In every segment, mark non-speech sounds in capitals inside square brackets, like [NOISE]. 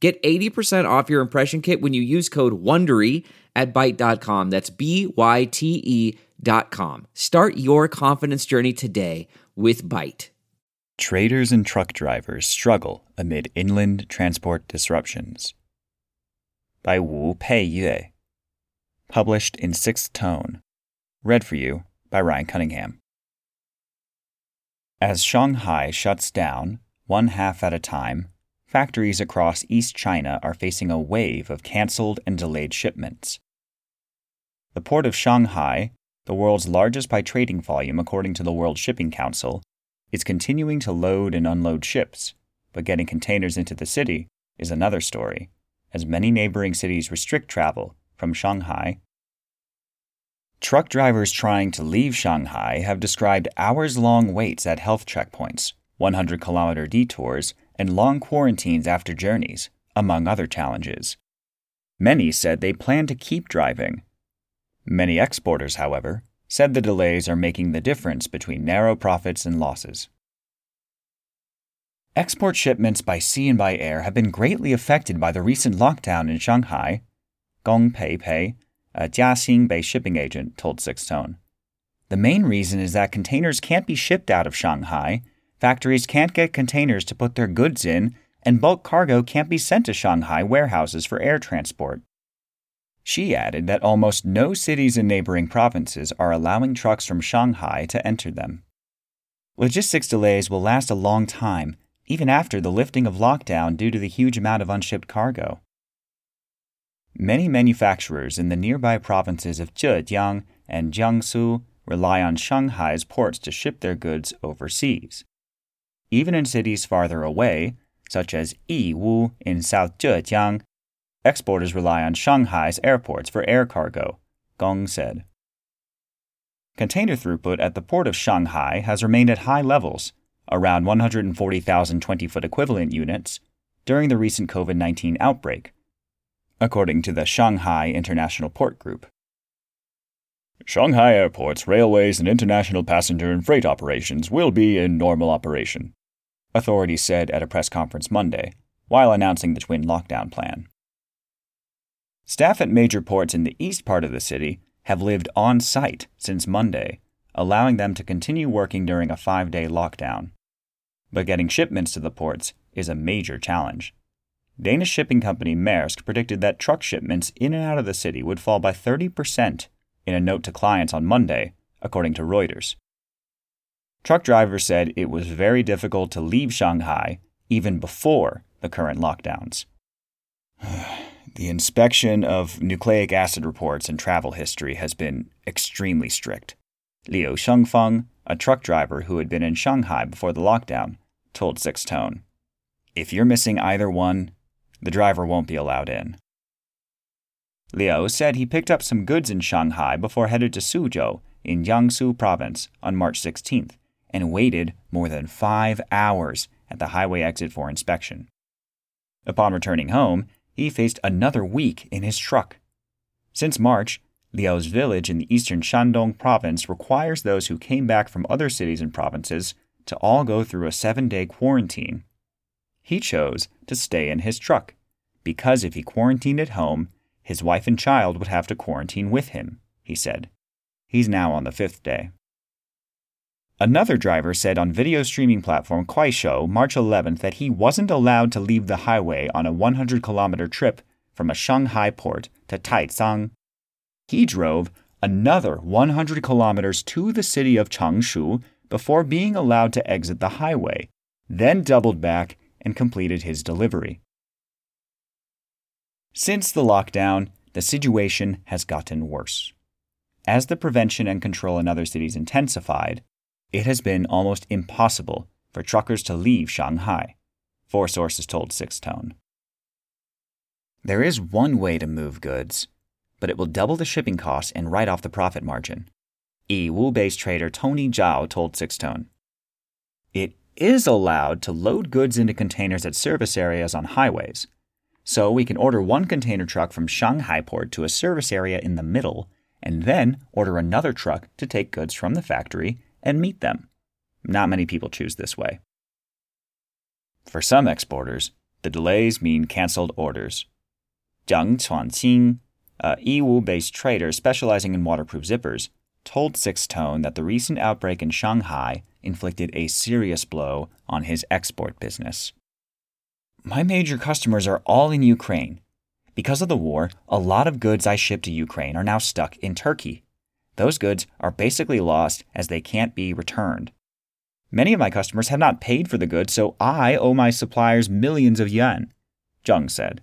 Get 80% off your impression kit when you use code WONDERY at Byte.com. That's B-Y-T-E dot com. Start your confidence journey today with Byte. Traders and truck drivers struggle amid inland transport disruptions. By Wu Peiyue. Published in sixth tone. Read for you by Ryan Cunningham. As Shanghai shuts down, one half at a time, factories across East China are facing a wave of canceled and delayed shipments. The port of Shanghai, the world's largest by trading volume according to the World Shipping Council, is continuing to load and unload ships, but getting containers into the city is another story, as many neighboring cities restrict travel from Shanghai. Truck drivers trying to leave Shanghai have described hours long waits at health checkpoints, 100 kilometer detours, and long quarantines after journeys, among other challenges. Many said they plan to keep driving. Many exporters, however, said the delays are making the difference between narrow profits and losses. Export shipments by sea and by air have been greatly affected by the recent lockdown in Shanghai, Gong Pei Pei, a Jiaxing Bay shipping agent, told Sixth Tone. The main reason is that containers can't be shipped out of Shanghai Factories can't get containers to put their goods in, and bulk cargo can't be sent to Shanghai warehouses for air transport. She added that almost no cities in neighboring provinces are allowing trucks from Shanghai to enter them. Logistics delays will last a long time, even after the lifting of lockdown due to the huge amount of unshipped cargo. Many manufacturers in the nearby provinces of Zhejiang and Jiangsu rely on Shanghai's ports to ship their goods overseas. Even in cities farther away, such as Yiwu in South Zhejiang, exporters rely on Shanghai's airports for air cargo, Gong said. Container throughput at the port of Shanghai has remained at high levels, around 140,000 20 foot equivalent units, during the recent COVID 19 outbreak, according to the Shanghai International Port Group. Shanghai airports, railways, and international passenger and freight operations will be in normal operation authorities said at a press conference Monday, while announcing the twin lockdown plan. Staff at major ports in the east part of the city have lived on site since Monday, allowing them to continue working during a five day lockdown. But getting shipments to the ports is a major challenge. Danish shipping company Maersk predicted that truck shipments in and out of the city would fall by 30% in a note to clients on Monday, according to Reuters. Truck drivers said it was very difficult to leave Shanghai even before the current lockdowns. [SIGHS] the inspection of nucleic acid reports and travel history has been extremely strict. Liu Shengfeng, a truck driver who had been in Shanghai before the lockdown, told Sixth Tone. If you're missing either one, the driver won't be allowed in. Liu said he picked up some goods in Shanghai before headed to Suzhou in Jiangsu province on March 16th and waited more than five hours at the highway exit for inspection. Upon returning home, he faced another week in his truck. Since March, Liu's village in the eastern Shandong province requires those who came back from other cities and provinces to all go through a seven day quarantine. He chose to stay in his truck because if he quarantined at home, his wife and child would have to quarantine with him, he said. He's now on the fifth day. Another driver said on video streaming platform Kuaishou March 11th that he wasn't allowed to leave the highway on a 100 kilometer trip from a Shanghai port to Taicang. He drove another 100 kilometers to the city of Changshu before being allowed to exit the highway, then doubled back and completed his delivery. Since the lockdown, the situation has gotten worse. As the prevention and control in other cities intensified, it has been almost impossible for truckers to leave Shanghai, four sources told Sixth Tone. There is one way to move goods, but it will double the shipping costs and write off the profit margin. Yiwu based trader Tony Zhao told Sixth Tone. It is allowed to load goods into containers at service areas on highways. So we can order one container truck from Shanghai port to a service area in the middle, and then order another truck to take goods from the factory and meet them. Not many people choose this way. For some exporters, the delays mean canceled orders. Jiang Chuanqing, a Yiwu based trader specializing in waterproof zippers, told Sixth Tone that the recent outbreak in Shanghai inflicted a serious blow on his export business. My major customers are all in Ukraine. Because of the war, a lot of goods I ship to Ukraine are now stuck in Turkey. Those goods are basically lost as they can't be returned. Many of my customers have not paid for the goods, so I owe my suppliers millions of yuan, Jiang said.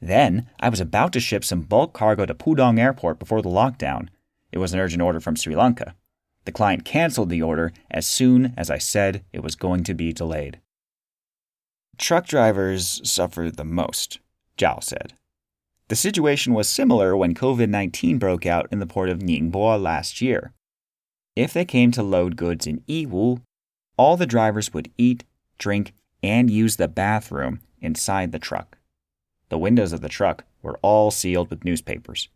Then I was about to ship some bulk cargo to Pudong Airport before the lockdown. It was an urgent order from Sri Lanka. The client canceled the order as soon as I said it was going to be delayed. Truck drivers suffer the most, Zhao said. The situation was similar when COVID 19 broke out in the port of Ningbo last year. If they came to load goods in Yiwu, all the drivers would eat, drink, and use the bathroom inside the truck. The windows of the truck were all sealed with newspapers.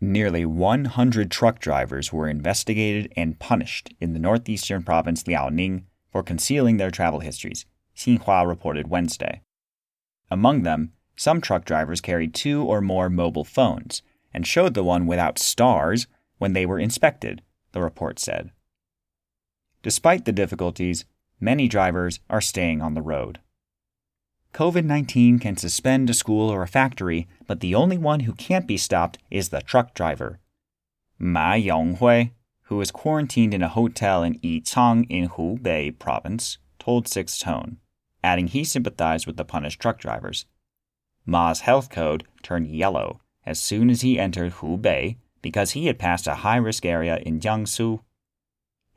Nearly 100 truck drivers were investigated and punished in the northeastern province Liaoning for concealing their travel histories, Xinhua reported Wednesday. Among them, some truck drivers carried two or more mobile phones and showed the one without stars when they were inspected, the report said. Despite the difficulties, many drivers are staying on the road. COVID 19 can suspend a school or a factory, but the only one who can't be stopped is the truck driver. Ma Yonghui, who is quarantined in a hotel in Yichang in Hubei province, told Sixth Tone, adding he sympathized with the punished truck drivers. Ma's health code turned yellow as soon as he entered Hubei because he had passed a high risk area in Jiangsu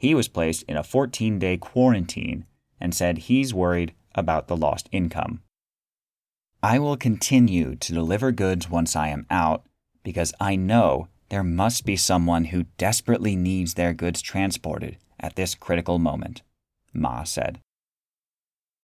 he was placed in a 14 day quarantine and said he's worried about the lost income. I will continue to deliver goods once I am out because I know there must be someone who desperately needs their goods transported at this critical moment, Ma said.